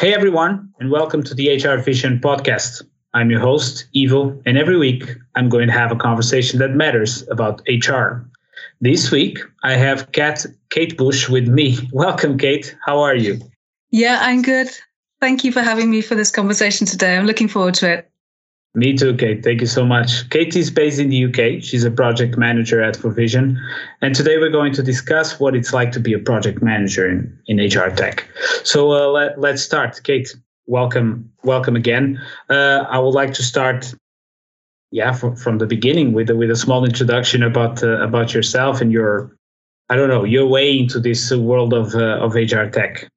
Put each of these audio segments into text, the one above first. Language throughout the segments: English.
Hey everyone, and welcome to the HR Vision podcast. I'm your host, Ivo, and every week I'm going to have a conversation that matters about HR. This week I have Kat, Kate Bush with me. Welcome, Kate. How are you? Yeah, I'm good. Thank you for having me for this conversation today. I'm looking forward to it. Me too, Kate. Thank you so much. Kate is based in the UK. She's a project manager at ForVision. And today we're going to discuss what it's like to be a project manager in, in HR tech. So uh, let, let's start. Kate, welcome welcome again. Uh, I would like to start yeah, from, from the beginning with, with a small introduction about uh, about yourself and your, I don't know, your way into this world of, uh, of HR tech.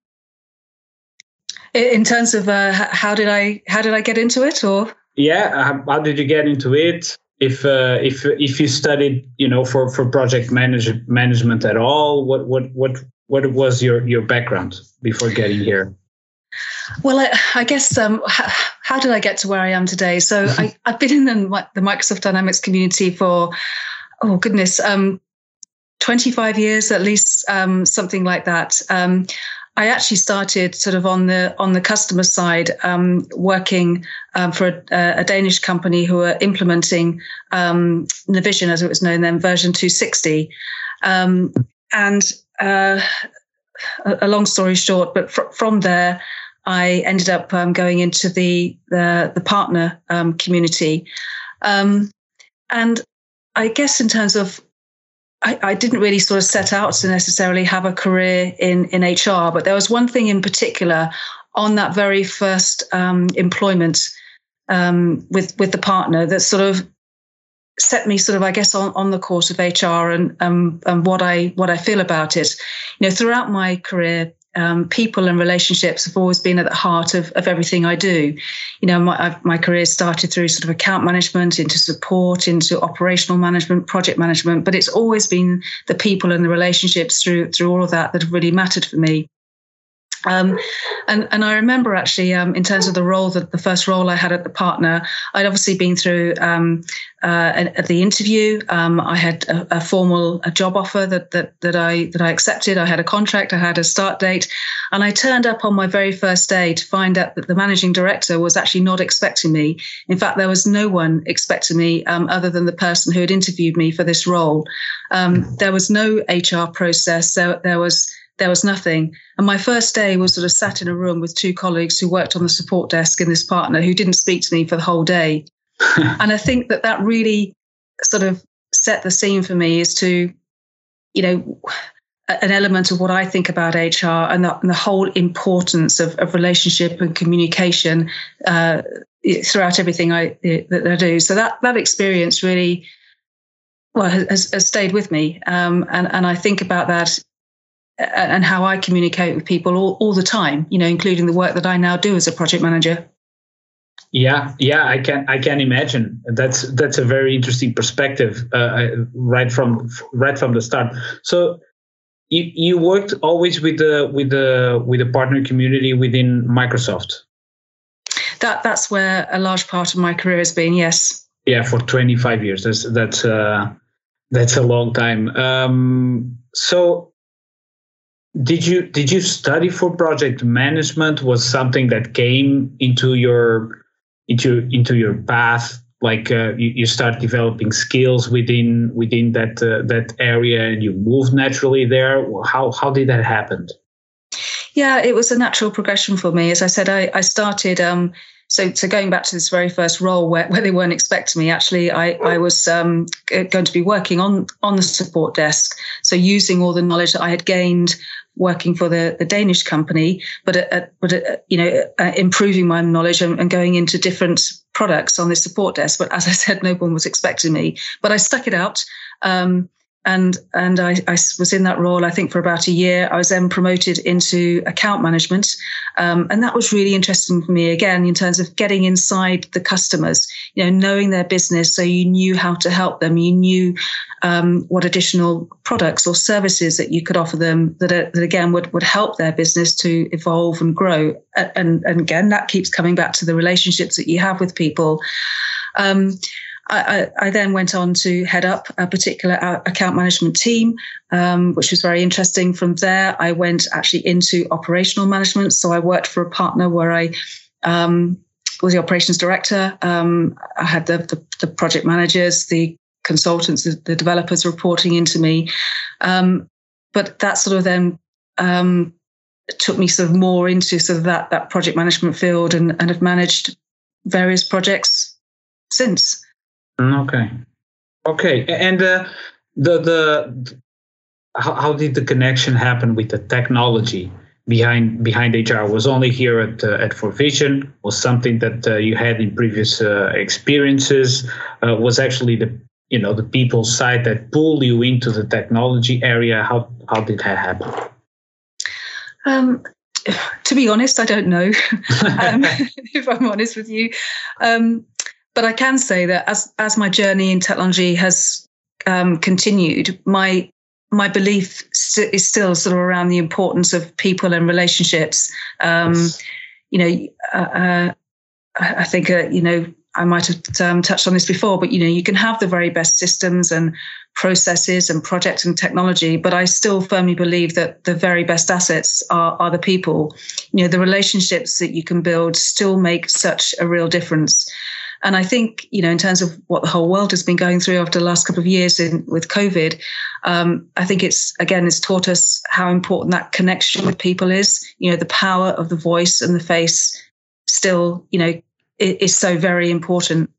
In terms of uh, how did I how did I get into it, or yeah how, did you get into it? If uh, if if you studied you know for for project manage, management at all what what what what was your your background before getting here? Well i, I guess um, how, how, did i get to where i am today? So I, i've been in the, the microsoft dynamics community for oh goodness um, 25 years at least um, something like that. Um, I actually started sort of on the on the customer side, um, working um, for a, a, Danish company who were implementing um, Navision, as it was known then, version 260. Um, and uh, a, long story short, but fr- from there, I ended up um, going into the the, the partner um, community, and I guess in terms of I, I, didn't really sort of set out to necessarily have a career in in HR, but there was one thing in particular on that very first um, employment um, with with the partner that sort of set me sort of I guess on, on the course of HR and um, and what I what I feel about it. You know, throughout my career, um, people and relationships have always been at the heart of, of everything I do. You know, my, my career started through sort of account management, into support, into operational management, project management, but it's always been the people and the relationships through through all of that that have really mattered for me. Um, and and I remember actually um, in terms of the role that the first role I had at the partner, I'd obviously been through um, uh, at the interview. Um, I had a, a, formal a job offer that that that I that I accepted. I had a contract. I had a start date, and I turned up on my very first day to find out that the managing director was actually not expecting me. In fact, there was no one expecting me um, other than the person who had interviewed me for this role. Um, there was no HR process. So there was there was nothing. And my first day was sort of sat in a room with two colleagues who worked on the support desk and this partner who didn't speak to me for the whole day. and I think that that really sort of set the scene for me as to, you know, an element of what I think about HR and the, and the whole importance of, of, relationship and communication uh, throughout everything I that I do. So that that experience really well has, has stayed with me, um, and and I think about that and how I communicate with people all, all the time, you know, including the work that I now do as a project manager. Yeah, yeah, I can I can imagine. That's that's a very interesting perspective uh, right from right from the start. So you you worked always with the with the with the partner community within Microsoft. That that's where a large part of my career has been. Yes. Yeah, for 25 years. That's that's uh, that's a long time. Um, so did you did you study for project management? Was something that came into your into into your path? Like uh, you, you start developing skills within within that uh, that area and you move naturally there? How how did that happen? Yeah it was a natural progression for me. As i said i, I started um, so, so going back to this very first role where, where they weren't expecting me, actually, I, I was um, going to be working on on the support desk. So using all the knowledge that I had gained working for the, the Danish company, but uh, uh but uh, you know, uh, improving my knowledge and, and, going into different products on the support desk. But as I said, no one was expecting me. But I stuck it out. Um, and and I, I, was in that role I think for about a year. I was then promoted into account management, um, and that was really interesting for me again in terms of getting inside the customers, you know, knowing their business, so you knew how to help them, you knew um, what additional products or services that you could offer them that, are, that again would would help their business to evolve and grow. And and again, that keeps coming back to the relationships that you have with people. Um, I, I, then went on to head up a particular account management team, um, which was very interesting. From there, I went actually into operational management. So I worked for a partner where I um, was the operations director. Um, I had the, the, the, project managers, the consultants, the, the developers reporting into me. Um, but that sort of then um, took me sort of more into sort of that that project management field, and, and have managed various projects since. Mm, okay, okay, and uh, the the how, how did the connection happen with the technology? behind behind HR was only here at uh, at ForVision? Was something that uh, you had in previous uh, experiences? Uh, was actually the you know the people side that pulled you into the technology area? How how did that happen? Um, to be honest i don't know. Um, if i'm honest with you. Um, but i can say that as as my journey in technology has um, continued my my belief st- is still sort of around the importance of people and relationships um, yes. you know uh, uh, i think uh, you know I might have um, touched on this before, but you know, you can have the very best systems and processes and projects and technology, but I still firmly believe that the very best assets are, are the people. You know, the relationships that you can build still make such a real difference. And I think, you know, in terms of what the whole world has been going through after the last couple of years in, with COVID, um, I think it's, again, it's taught us how important that connection with people is. You know, the power of the voice and the face still, you know, is so very important.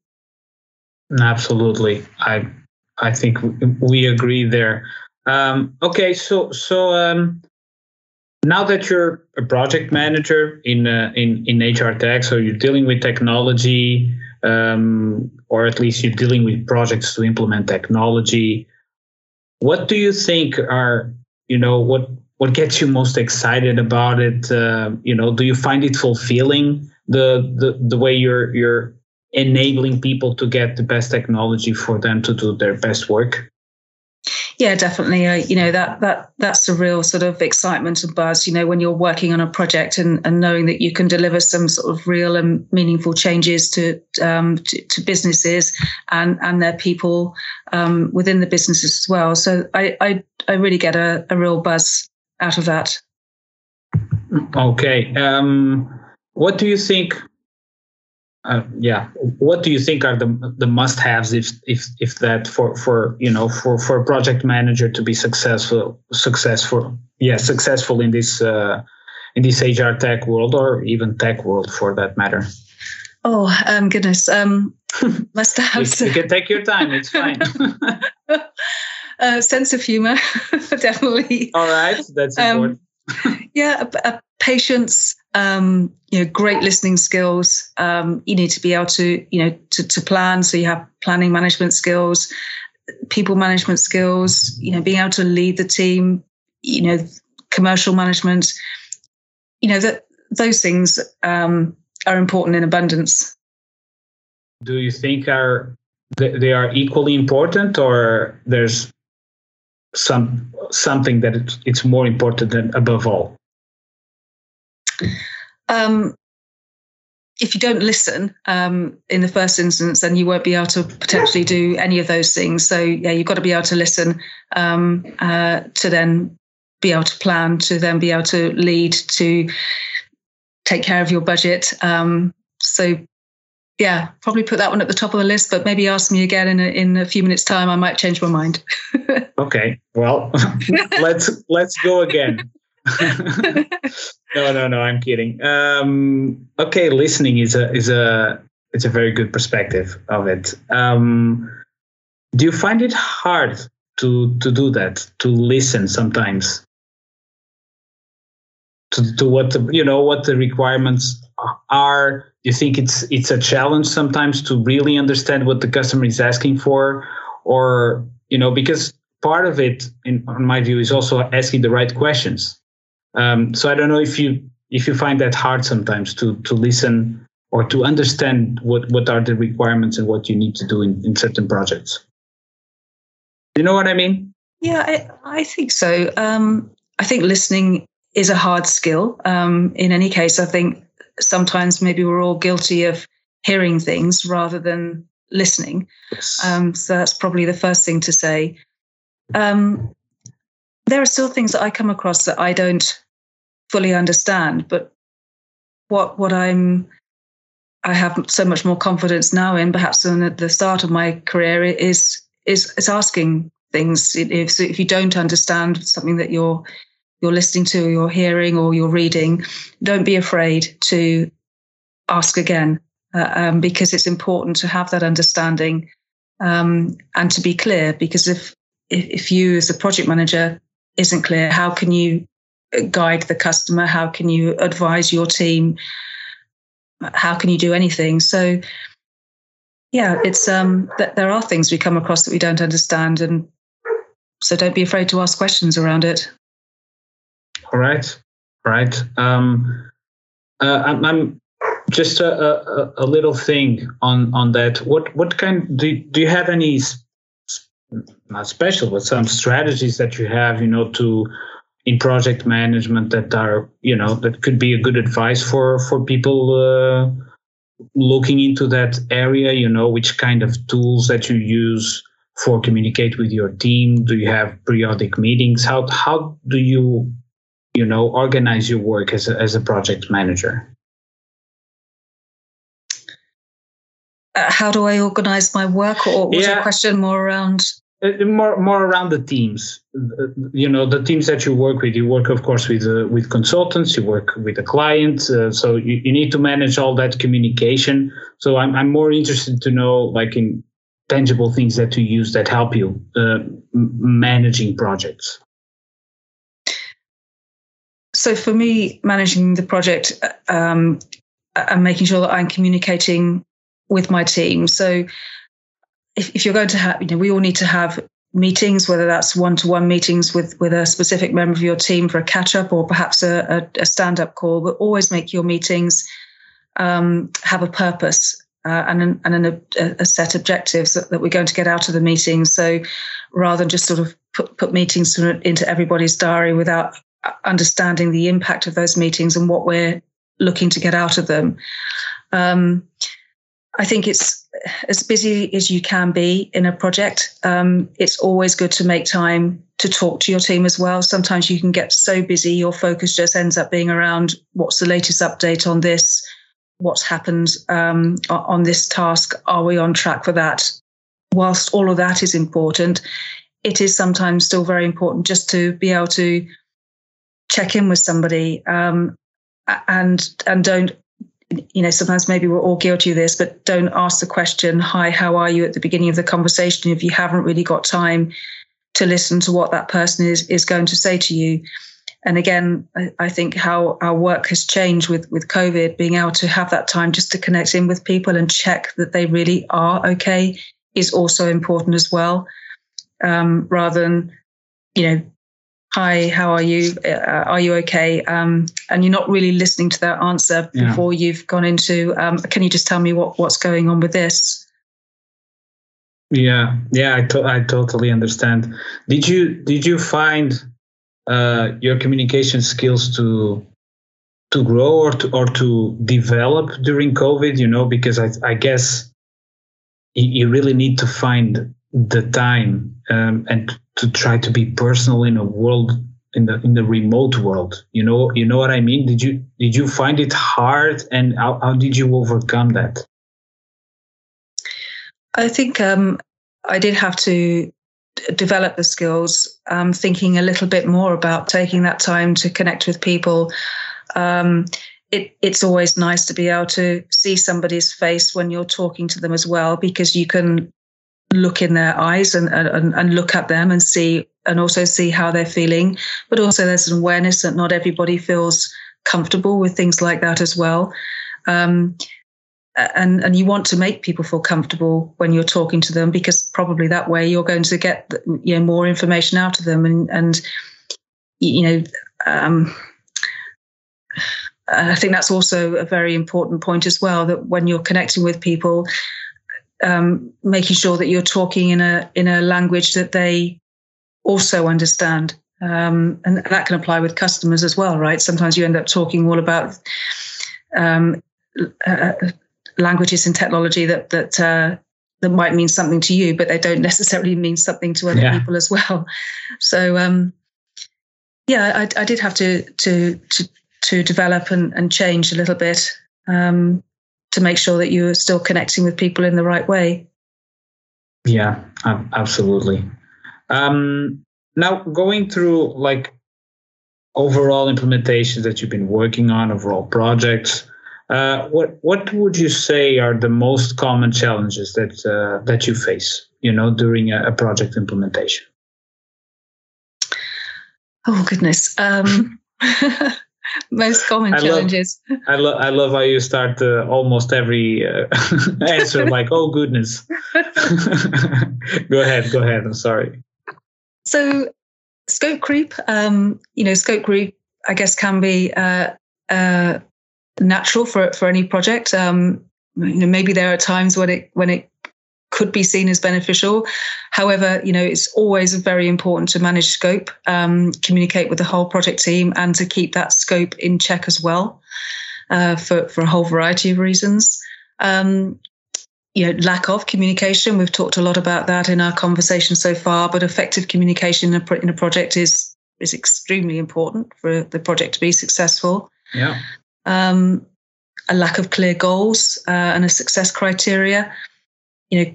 Absolutely, I I think we agree there. Um, okay, so so um, now that you're a project manager in uh, in in HR Tech, so you're dealing with technology, um, or at least you're dealing with projects to implement technology. What do you think are you know what what gets you most excited about it? Uh, you know, do you find it fulfilling? the the the way you're you're enabling people to get the best technology for them to do their best work yeah definitely uh, you know that that that's a real sort of excitement and buzz you know when you're working on a project and, and knowing that you can deliver some sort of real and meaningful changes to um, to, to, businesses and and their people um, within the businesses as well so i i, I really get a, a real buzz out of that okay um what do you think? Uh, yeah, what do you think are the the must-haves if if if that for for you know for for a project manager to be successful successful yeah successful in this uh, in this HR tech world or even tech world for that matter? Oh um, goodness, um, must have. you, you can take your time. It's fine. uh, sense of humor, definitely. All right, that's um, important. Um, yeah, a, a patience, um, you know, great listening skills. Um, you need to be able to, you know, to, to plan. So you have planning management skills, people management skills, you know, being able to lead the team, you know, commercial management, you know, that those things um, are important in abundance. Do you think are they are equally important or there's some something that it's, it's more important than above all? Um, if you don't listen um, in the first instance, then you won't be able to potentially do any of those things. So yeah, you've got to be able to listen um, uh, to then be able to plan, to then be able to lead, to take care of your budget. Um, so yeah, probably put that one at the top of the list. But maybe ask me again in a, in a few minutes' time. I might change my mind. okay, well, let's let's go again. no, no, no. I'm kidding. Um, okay, listening is a is a it's a very good perspective of it. Um, do you find it hard to to do that? To listen sometimes to to what the you know what the requirements are. Do you think it's it's a challenge sometimes to really understand what the customer is asking for, or you know because part of it, in, in my view, is also asking the right questions um, so I don't know if you if you find that hard sometimes to to listen or to understand what what are the requirements and what you need to do in, in certain projects. You know what I mean? Yeah, I, I think so. Um, I think listening is a hard skill. Um, in any case, I think sometimes maybe we're all guilty of hearing things rather than listening. Yes. Um, so that's probably the first thing to say. Um, there are still things that I come across that I don't fully understand, but what what I'm I have so much more confidence now in, perhaps than at the start of my career, is is asking things. If if you don't understand something that you're you're listening to, or you're hearing, or you're reading, don't be afraid to ask again, uh, um, because it's important to have that understanding um, and to be clear. Because if if you as a project manager isn't clear, how can you guide the customer? How can you advise your team? How can you do anything? So, yeah, it's um, that there are things we come across that we don't understand, and so don't be afraid to ask questions around it. All right, right. Um, uh, I'm, I'm just a, a, a, little thing on on that. What what kind do do you have any not special, but some strategies that you have, you know, to in project management that are you know that could be a good advice for for people uh, looking into that area you know which kind of tools that you use for communicate with your team. Do you have periodic meetings? How how do you you know organize your work as a, as a project manager? Uh, how do i organize my work or was yeah. your question more around more more around the teams. You know the teams that you work with you work of course with uh, with consultants you work with the client uh, so you, you need to manage all that communication. So I'm, I'm more interested to know like in tangible things that you use that help you uh, managing projects. So for me managing the project um, and making sure that i'm communicating with my team. So if, if you're going to have, you know, we all need to have meetings, whether that's one-to-one meetings with with a specific member of your team for a catch-up or perhaps a, a, a stand-up call. But always make your meetings um, have a purpose uh, and an, and an, a, a, set objectives that, that, we're going to get out of the meetings. So rather than just sort of put, put meetings into everybody's diary without understanding the impact of those meetings and what we're looking to get out of them. Um, I think it's as busy as you can be in a project. Um, it's always good to make time to talk to your team as well. Sometimes you can get so busy, your focus just ends up being around what's the latest update on this, what's happened um, on this task, are we on track for that? Whilst all of that is important, it is sometimes still very important just to be able to check in with somebody um, and and don't you know, sometimes maybe we're all guilty of this, but don't ask the question, hi, how are you at the beginning of the conversation if you haven't really got time to listen to what that person is is going to say to you. And again, I, think how our work has changed with with COVID, being able to have that time just to connect in with people and check that they really are okay is also important as well. Um, rather than, you know, hi how are you? Uh, are you okay? Um, and you're not really listening to that answer yeah. before you've gone into um, can you just tell me what what's going on with this? Yeah yeah i, to- I totally understand. Did you did you find uh, your communication skills to to grow or to or to develop during covid you know because i, I guess you really need to find the time um, and to try to be personal in a world in the in the remote world. You know you know what i mean? Did you did you find it hard and how, how did you overcome that? I think um, i did have to develop the skills um, thinking a little bit more about taking that time to connect with people. Um, it, it's always nice to be able to see somebody's face when you're talking to them as well because you can look in their eyes and, and, and look at them and see and also see how they're feeling. But also there's an awareness that not everybody feels comfortable with things like that as well. Um, and and you want to make people feel comfortable when you're talking to them because probably that way you're going to get you know more information out of them and and you know um, I think that's also a very important point as well that when you're connecting with people um, making sure that you're talking in a in a language that they also understand. Um, and that can apply with customers as well, right? Sometimes you end up talking all about um, uh, languages and technology that that uh, that might mean something to you, but they don't necessarily mean something to other yeah. people as well. So um, yeah, I, I, did have to to to to develop and, and change a little bit um, to make sure that you are still connecting with people in the right way. Yeah, absolutely. Um, now going through like overall implementations that you've been working on, overall projects. Uh, what what would you say are the most common challenges that uh, that you face, you know, during a, a project implementation? Oh goodness, um, most common I challenges. Love, I love I love how you start uh, almost every uh, answer like, "Oh goodness." go ahead, go ahead. I'm sorry. So, scope creep. Um, you know, scope creep. I guess can be uh, uh natural for for any project. Um, you know, maybe there are times when it when it could be seen as beneficial. However, you know, it's always very important to manage scope, um, communicate with the whole project team, and to keep that scope in check as well, uh, for for a whole variety of reasons. Um, you know, lack of communication. We've talked a lot about that in our conversation so far, but effective communication in a, in a project is is extremely important for the project to be successful. Yeah um, a lack of clear goals uh, and a success criteria. You know,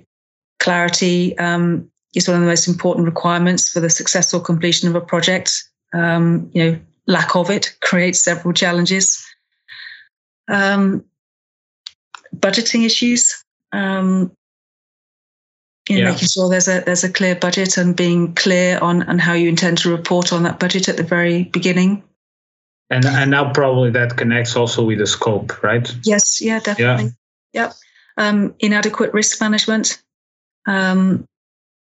clarity um, is one of the most important requirements for the successful completion of a project. Um, you know, lack of it creates several challenges. Um, budgeting issues. Um, you know, yeah. making sure there's a there's a clear budget and being clear on on how you intend to report on that budget at the very beginning. And and now probably that connects also with the scope, right? Yes, yeah, definitely. Yeah. Yep. Um, inadequate risk management. Um,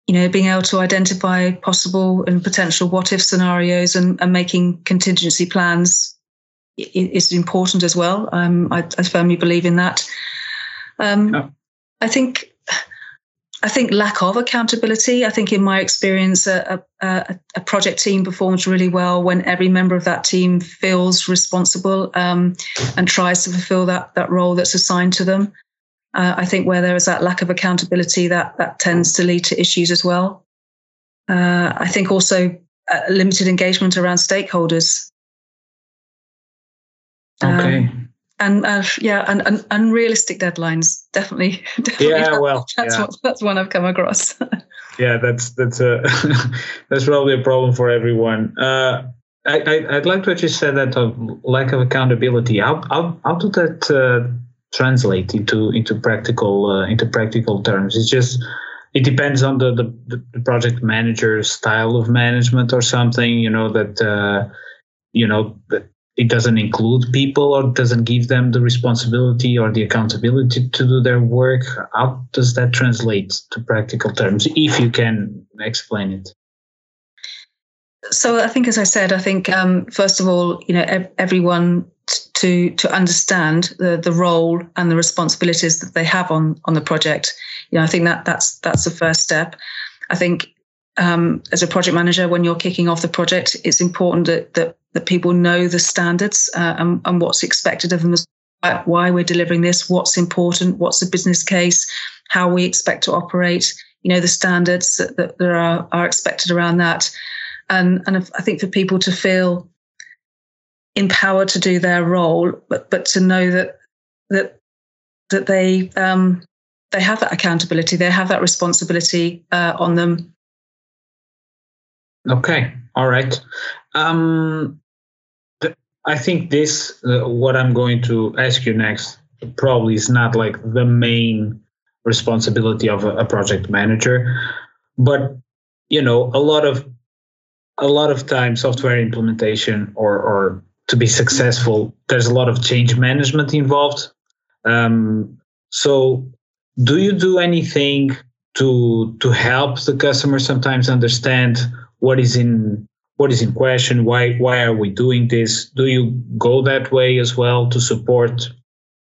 you know, being able to identify possible and potential what if scenarios and, and making contingency plans is important as well. Um, I, I, firmly believe in that. Um. I think I think lack of accountability. I think in my experience, a, a, a, project team performs really well when every member of that team feels responsible um, and tries to fulfill that that role that's assigned to them. Uh, I think where there is that lack of accountability, that that tends to lead to issues as well. Uh, I think also uh, limited engagement around stakeholders. Okay. Um, and uh, yeah, and, and, unrealistic deadlines definitely. definitely yeah, well, that's yeah. What, that's one I've come across. yeah, that's that's a that's probably a problem for everyone. Uh, I, I would like to just say that of lack of accountability. How how how do that uh, translate into into practical uh, into practical terms? It's just it depends on the, the, the project manager's style of management or something. You know that uh, you know that it doesn't include people or doesn't give them the responsibility or the accountability to do their work how does that translate to practical terms if you can explain it so i think as i said i think um, first of all you know everyone to to understand the the role and the responsibilities that they have on on the project. You know i think that that's that's the first step. I think um, as a project manager, when you're kicking off the project, it's important that that, that people know the standards uh, and, and what's expected of them as why we're delivering this, what's important, what's the business case, how we expect to operate, you know, the standards that, that there are, are expected around that. And, and I think for people to feel empowered to do their role, but, but to know that, that, that they, um, they have that accountability, they have that responsibility uh, on them Okay, all right. Um, th- I think this, uh, what I'm going to ask you next, probably is not like the main responsibility of a, a project manager, but you know, a lot of a lot of time software implementation or or to be successful, there's a lot of change management involved. Um, so, do you do anything to to help the customer sometimes understand what is in what is in question? Why why are we doing this? Do you go that way as well to support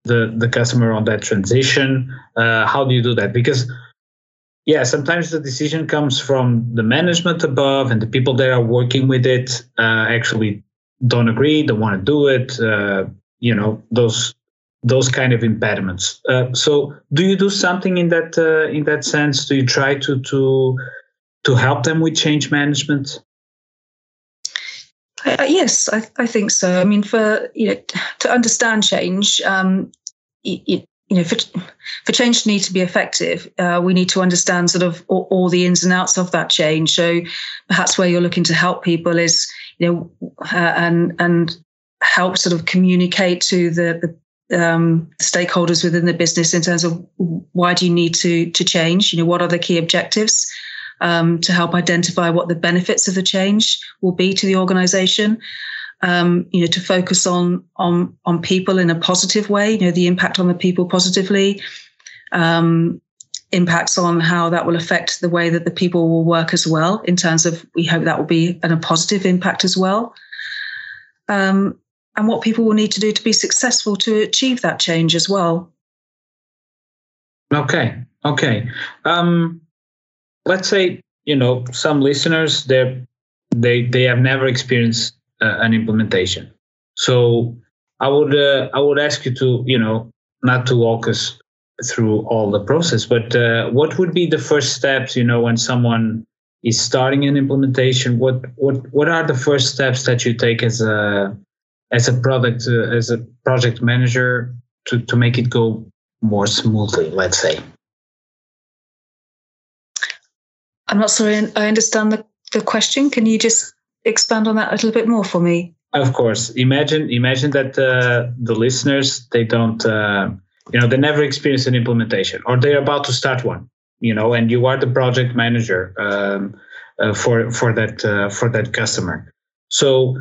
the the customer on that transition? Uh, how do you do that? Because yeah sometimes the decision comes from the management above and the people that are working with it uh, actually don't agree don't want to do it uh, you know those those kind of impediments. Uh, so, do you do something in that uh, in that sense? Do you try to to to help them with change management? Uh, yes, I, I, think so. I mean, for you know, to understand change, um, you, know, for for change to need to be effective, uh, we need to understand sort of all, all, the ins and outs of that change. So, perhaps where you're looking to help people is, you know, uh, and and help sort of communicate to the, the um, stakeholders within the business in terms of why do you need to to change? You know, what are the key objectives? um, to help identify what the benefits of the change will be to the organization. Um, you know, to focus on on on people in a positive way. You know, the impact on the people positively. Um, impacts on how that will affect the way that the people will work as well. In terms of, we hope that will be an, a positive impact as well. Um, and what people will need to do to be successful to achieve that change as well. Okay. Okay. Um, let's say you know some listeners they they they have never experienced uh, an implementation so i would uh, i would ask you to you know not to walk us through all the process but uh, what would be the first steps you know when someone is starting an implementation what what what are the first steps that you take as a as a product uh, as a project manager to to make it go more smoothly let's say I'm not sorry, I understand the, the question. Can you just expand on that a little bit more for me? Of course. Imagine imagine that uh, the listeners they don't uh, you know they never experienced an implementation or they're about to start one. You know, and you are the project manager um, uh, for for that uh, for that customer. So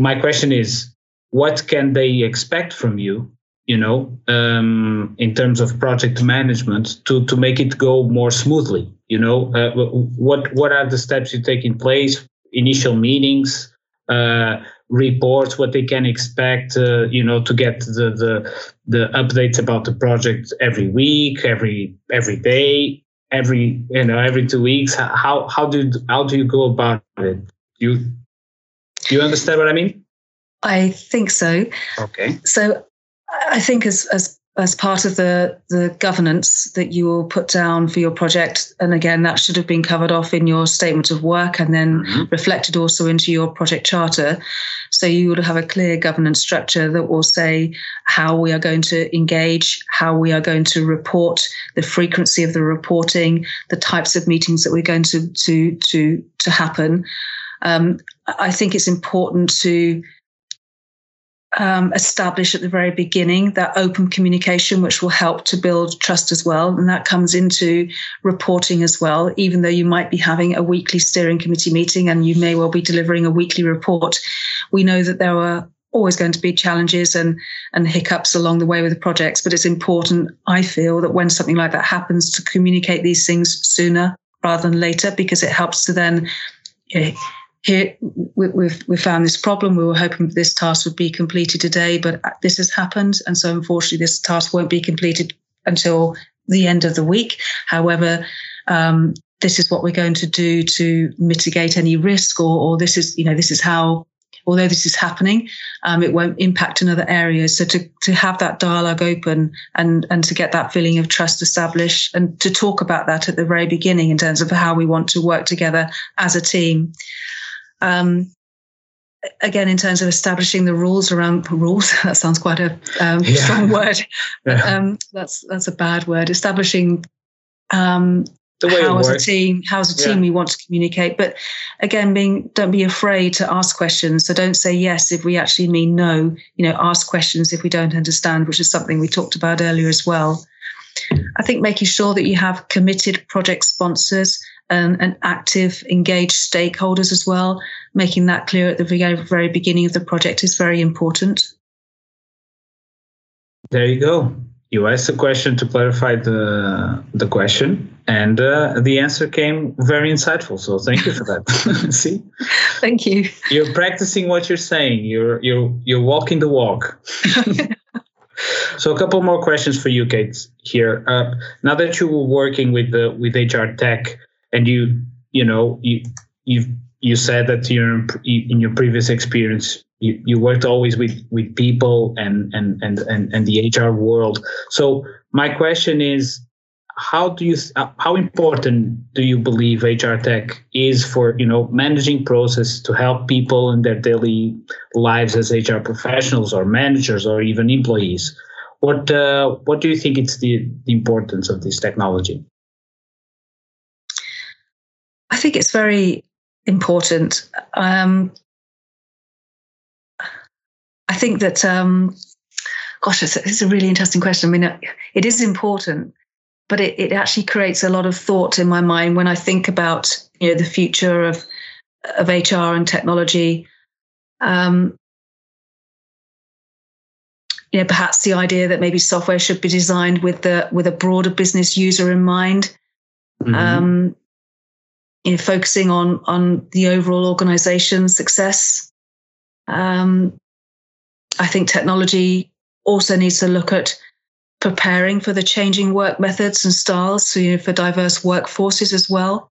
my question is, what can they expect from you you know, um, in terms of project management to, to make it go more smoothly? You know, uh, what, what are the steps you take in place, initial meetings, uh, reports, what they can expect, uh, you know, to get the, the, the updates about the project every week, every, every day, every, you know, every two weeks. How, how do, how do you go about it? You, you understand what I mean? I think so. Okay. So I think as as as part of the the governance that you will put down for your project, and again that should have been covered off in your statement of work and then mm-hmm. reflected also into your project charter. So you would have a clear governance structure that will say how we are going to engage, how we are going to report, the frequency of the reporting, the types of meetings that we're going to to to to happen. Um, I think it's important to um, establish at the very beginning that open communication, which will help to build trust as well. And that comes into reporting as well. Even though you might be having a weekly steering committee meeting and you may well be delivering a weekly report, we know that there are always going to be challenges and and hiccups along the way with the projects. But it's important, I feel, that when something like that happens, to communicate these things sooner rather than later, because it helps to then you know, here we, we've we found this problem. We were hoping this task would be completed today, but this has happened, and so unfortunately, this task won't be completed until the end of the week. However, um, this is what we're going to do to mitigate any risk, or, or this is you know this is how. Although this is happening, um, it won't impact in other areas. So to to have that dialogue open and and to get that feeling of trust established, and to talk about that at the very beginning in terms of how we want to work together as a team. Um, again, in terms of establishing the rules around rules, that sounds quite a um, yeah. strong word. Yeah. Um, that's that's a bad word. Establishing um, the way how as a team, how as a team yeah. we want to communicate. But again, being don't be afraid to ask questions. So don't say yes if we actually mean no. You know, ask questions if we don't understand, which is something we talked about earlier as well. I think making sure that you have committed project sponsors and, and active, engaged stakeholders as well. Making that clear at the very, very beginning of the project is very important. There you go. You asked a question to clarify the the question, and uh, the answer came very insightful. So thank you for that. See, thank you. You're practicing what you're saying. You're you're you're walking the walk. so a couple more questions for you, Kate. Here, uh, now that you were working with the with HR Tech, and you you know you you you said that you're in your previous experience you, you worked always with with people and and and and, and the hr world. So my question is how do you how important do you believe hr tech is for you know managing process to help people in their daily lives as hr professionals or managers or even employees? What uh, what do you think it's the, the importance of this technology i think it's very important um, i think that um, gosh it's, it's a really interesting question i mean it is important but it, it actually creates a lot of thought in my mind when I think about you know the future of of HR and technology. Um, you know, perhaps the idea that maybe software should be designed with the with a broader business user in mind. Mm-hmm. Um, you know, focusing on on the overall organization success. Um, I think technology also needs to look at preparing for the changing work methods and styles so, you know, for diverse workforces as well.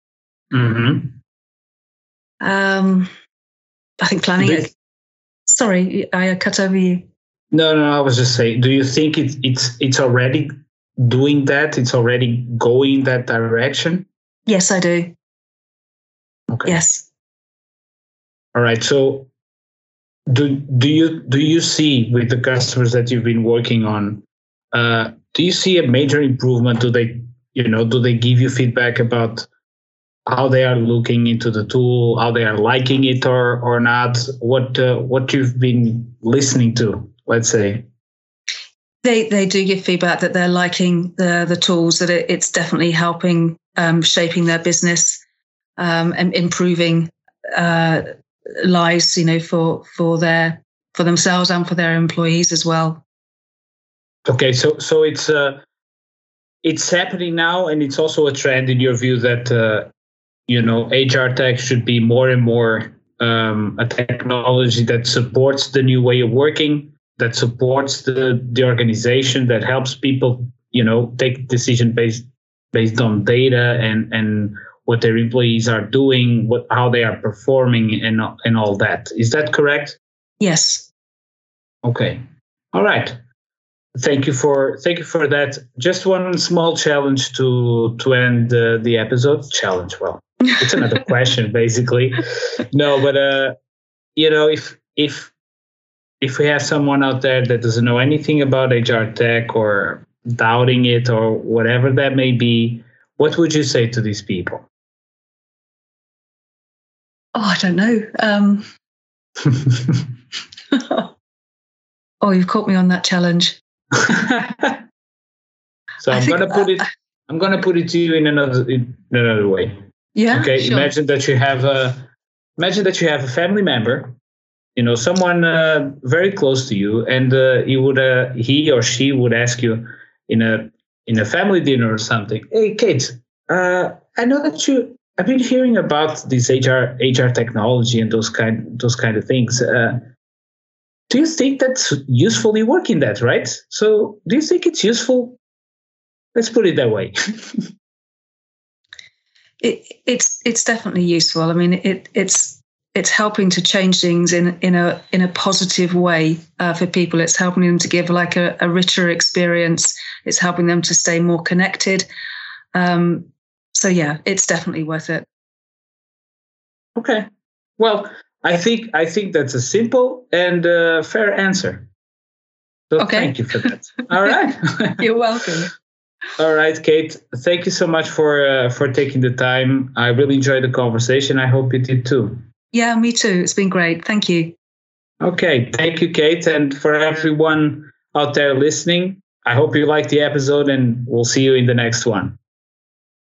Mm-hmm. Um, I think planning it. Sorry, I cut over you. No, no, I was just saying. Do you think it's it's it's already doing that? It's already going that direction. Yes, I do. Okay. Yes. All right. So, do do you do you see with the customers that you've been working on uh, do you see a major improvement? Do they, you know, do they give you feedback about how they are looking into the tool, how they are liking it or or not? What uh, what you've been listening to, let's say. They they do give feedback that they're liking the the tools that it, it's definitely helping um, shaping their business um, and improving uh, lives, you know, for for their for themselves and for their employees as well. Okay, so so it's uh, it's happening now, and it's also a trend in your view that uh, you know HR tech should be more and more um, a technology that supports the new way of working, that supports the the organization, that helps people you know take decision based based on data and and what their employees are doing, what how they are performing, and and all that. Is that correct? Yes. Okay. All right thank you for thank you for that just one small challenge to to end uh, the episode challenge well it's another question basically no but uh you know if if if we have someone out there that doesn't know anything about hr tech or doubting it or whatever that may be what would you say to these people oh i don't know um oh you've caught me on that challenge so I'm gonna put it. I'm gonna put it to you in another in another way. Yeah. Okay. Sure. Imagine that you have a. Imagine that you have a family member, you know, someone uh, very close to you, and uh, he would uh, he or she would ask you in a in a family dinner or something. Hey, Kate, uh, I know that you. I've been hearing about this HR HR technology and those kind those kind of things. Uh, do you think that's useful usefully working that right? So do you think it's useful? Let's put it that way. It, it's it's definitely useful. I mean it it's it's helping to change things in in a in a positive way uh, for people. It's helping them to give like a, a, richer experience. It's helping them to stay more connected. Um, so yeah it's definitely worth it okay well I think I think that's a simple and uh, fair answer. So okay. thank you for that. All right. You're welcome. All right, Kate. Thank you so much for uh, for taking the time. I really enjoyed the conversation. I hope you did too. Yeah, me too. It's been great. Thank you. Okay, thank you, Kate, and for everyone out there listening. I hope you liked the episode, and we'll see you in the next one.